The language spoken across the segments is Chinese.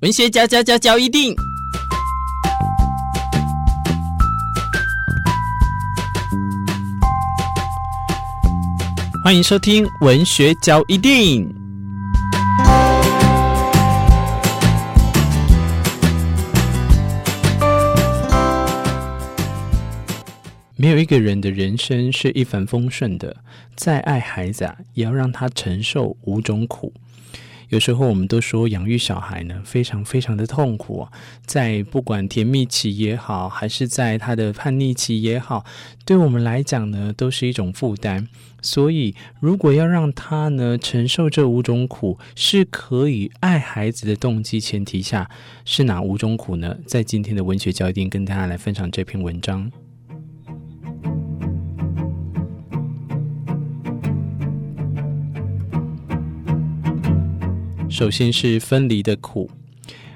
文学嚼嚼嚼嚼一定，欢迎收听文学嚼一定。没有一个人的人生是一帆风顺的，再爱孩子啊，也要让他承受五种苦。有时候我们都说养育小孩呢，非常非常的痛苦，在不管甜蜜期也好，还是在他的叛逆期也好，对我们来讲呢，都是一种负担。所以，如果要让他呢承受这五种苦，是可以爱孩子的动机前提下，是哪五种苦呢？在今天的文学嚼一錠跟大家来分享这篇文章。首先是分离的苦，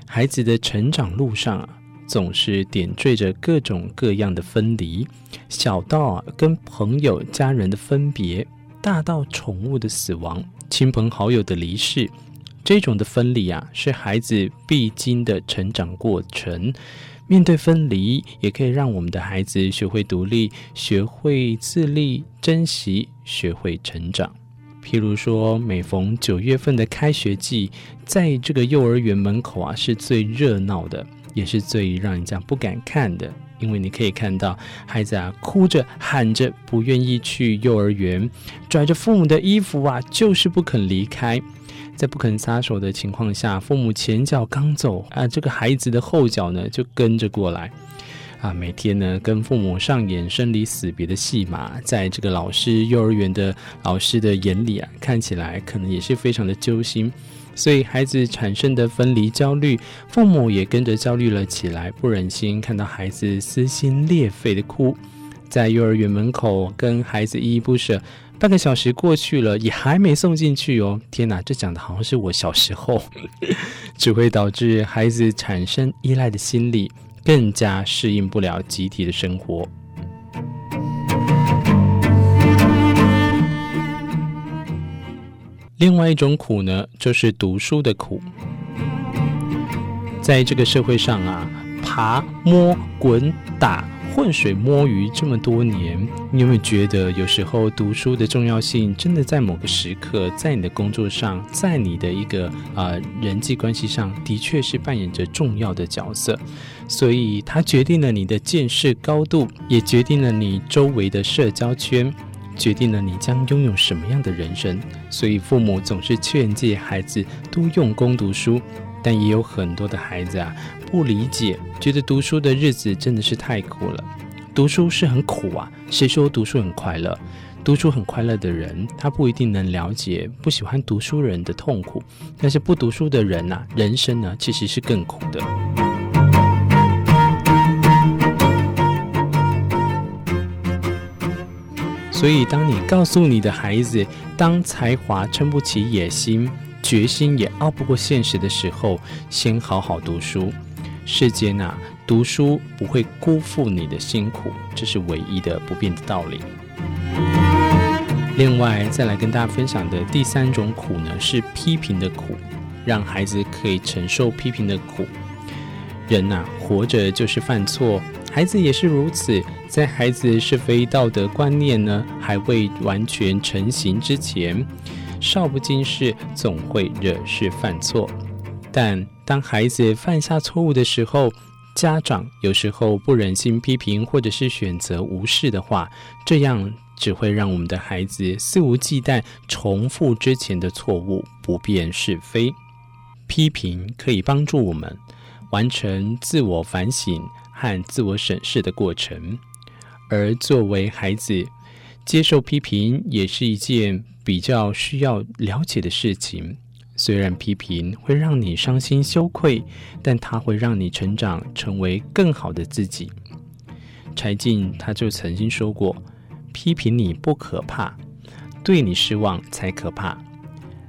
孩子的成长路上啊，总是点缀着各种各样的分离，小到啊跟朋友、家人的分别，大到宠物的死亡、亲朋好友的离世，这种的分离啊，是孩子必经的成长过程。面对分离，也可以让我们的孩子学会独立，学会自立、珍惜，学会成长。譬如说，每逢九月份的开学季，在这个幼儿园门口啊，是最热闹的，也是最让人家不敢看的。因为你可以看到孩子啊，哭着喊着不愿意去幼儿园，拽着父母的衣服啊，就是不肯离开。在不肯撒手的情况下，父母前脚刚走啊，这个孩子的后脚呢就跟着过来。啊，每天呢跟父母上演生离死别的戏码，在这个老师、幼儿园的老师的眼里啊，看起来可能也是非常的揪心，所以孩子产生的分离焦虑，父母也跟着焦虑了起来，不忍心看到孩子撕心裂肺的哭，在幼儿园门口跟孩子依依不舍，半个小时过去了，也还没送进去哦。天哪，这讲的好像是我小时候，只会导致孩子产生依赖的心理。更加适应不了集体的生活。另外一种苦呢，就是读书的苦。在这个社会上啊，爬、摸、滚、打。混水摸鱼这么多年，你有没有觉得有时候读书的重要性真的在某个时刻，在你的工作上，在你的一个啊、人际关系上的确是扮演着重要的角色？所以它决定了你的见识高度，也决定了你周围的社交圈，决定了你将拥有什么样的人生。所以父母总是劝诫孩子多用功读书。但也有很多的孩子啊，不理解，觉得读书的日子真的是太苦了。读书是很苦啊，谁说读书很快乐？读书很快乐的人，他不一定能了解不喜欢读书人的痛苦。但是不读书的人呐、人生呢，其实是更苦的。所以，当你告诉你的孩子，当才华撑不起野心，决心也拗不过现实的时候，先好好读书。世间啊，读书不会辜负你的辛苦，这是唯一的不变的道理。另外，再来跟大家分享的第三种苦呢，是批评的苦，让孩子可以承受批评的苦。人呐、活着就是犯错，孩子也是如此。在孩子是非道德观念呢，还未完全成型之前。少不经事，总会惹事犯错。但当孩子犯下错误的时候，家长有时候不忍心批评，或者是选择无视的话，这样只会让我们的孩子肆无忌惮重复之前的错误，不辨是非。批评可以帮助我们完成自我反省和自我审视的过程，而作为孩子，接受批评也是一件比较需要了解的事情，虽然批评会让你伤心羞愧，但它会让你成长，成为更好的自己。柴静他就曾经说过：“批评你不可怕，对你失望才可怕。”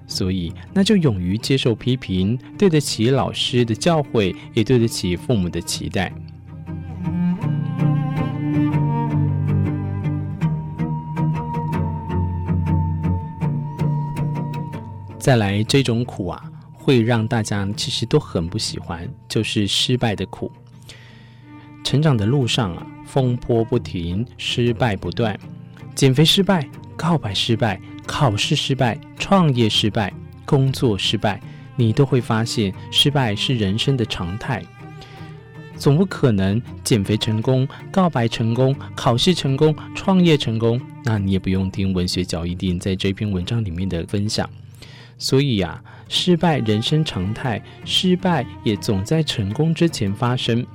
所以，那就勇于接受批评，对得起老师的教诲，也对得起父母的期待。再来这种苦啊，会让大家其实都很不喜欢，就是失败的苦。成长的路上啊，风波不停，失败不断，减肥失败，告白失败，考试失败，创业失败，工作失败，你都会发现，失败是人生的常态。总不可能减肥成功、告白成功、考试成功、创业成功，那你也不用听文学角一定在这篇文章里面的分享。所以呀、失败人生常态，失败也总在成功之前发生。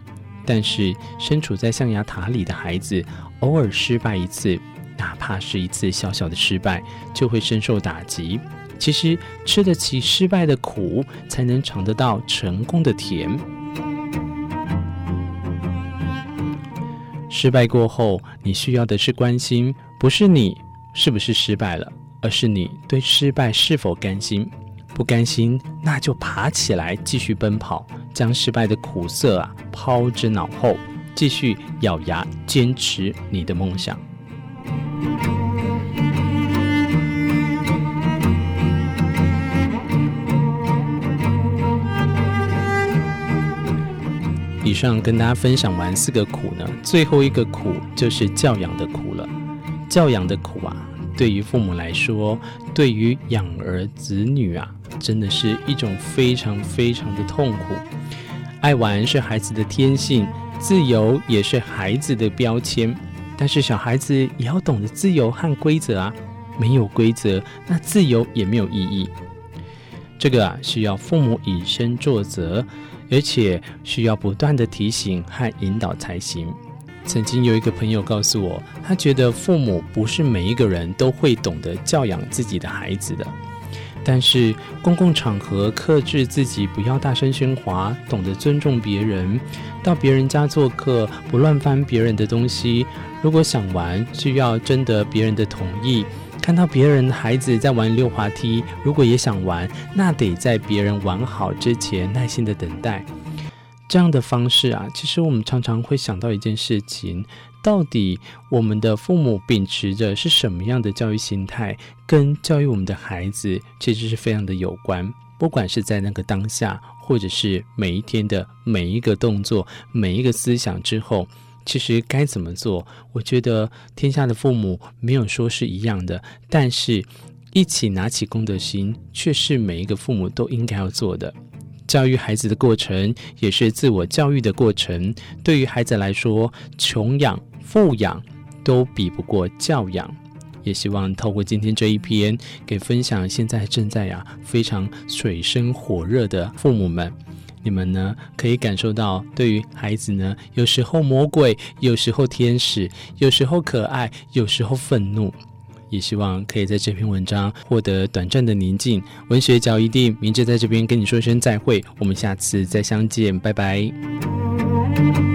但是身处在象牙塔里的孩子，偶尔失败一次，哪怕是一次小小的失败，就会深受打击。其实吃得起失败的苦，才能尝得到成功的甜。失败过后，你需要的是关心，不是你是不是失败了，而是你对失败是否甘心。不甘心，那就爬起来继续奔跑，将失败的苦涩啊抛之脑后，继续咬牙坚持你的梦想。以上跟大家分享完四个苦呢，最后一个苦就是教养的苦了。教养的苦啊，对于父母来说，对于养儿子女啊，真的是一种非常非常的痛苦。爱玩是孩子的天性，自由也是孩子的标签。但是小孩子也要懂得自由和规则啊，没有规则，那自由也没有意义。这个啊，需要父母以身作则。而且需要不断的提醒和引导才行。曾经有一个朋友告诉我，他觉得父母不是每一个人都会懂得教养自己的孩子的。但是公共场合克制自己，不要大声喧哗，懂得尊重别人，到别人家做客不乱翻别人的东西。如果想玩，需要征得别人的同意。看到别人孩子在玩溜滑梯，如果也想玩，那得在别人玩好之前耐心的等待。这样的方式啊，其实我们常常会想到一件事情：到底我们的父母秉持着是什么样的教育心态，跟教育我们的孩子其实是非常的有关。不管是在那个当下，或者是每一天的每一个动作、每一个思想之后。其实该怎么做？我觉得天下的父母没有说是一样的，但是一起拿起公德心，却是每一个父母都应该要做的。教育孩子的过程，也是自我教育的过程。对于孩子来说，穷养、富养都比不过教养。也希望透过今天这一篇，给分享现在正在呀非常水深火热的父母们。你们呢，可以感受到，对于孩子呢，有时候魔鬼，有时候天使，有时候可爱，有时候愤怒。也希望可以在这篇文章获得短暂的宁静。文学角一定，明哲在这边跟你说声再会，我们下次再相见，拜拜。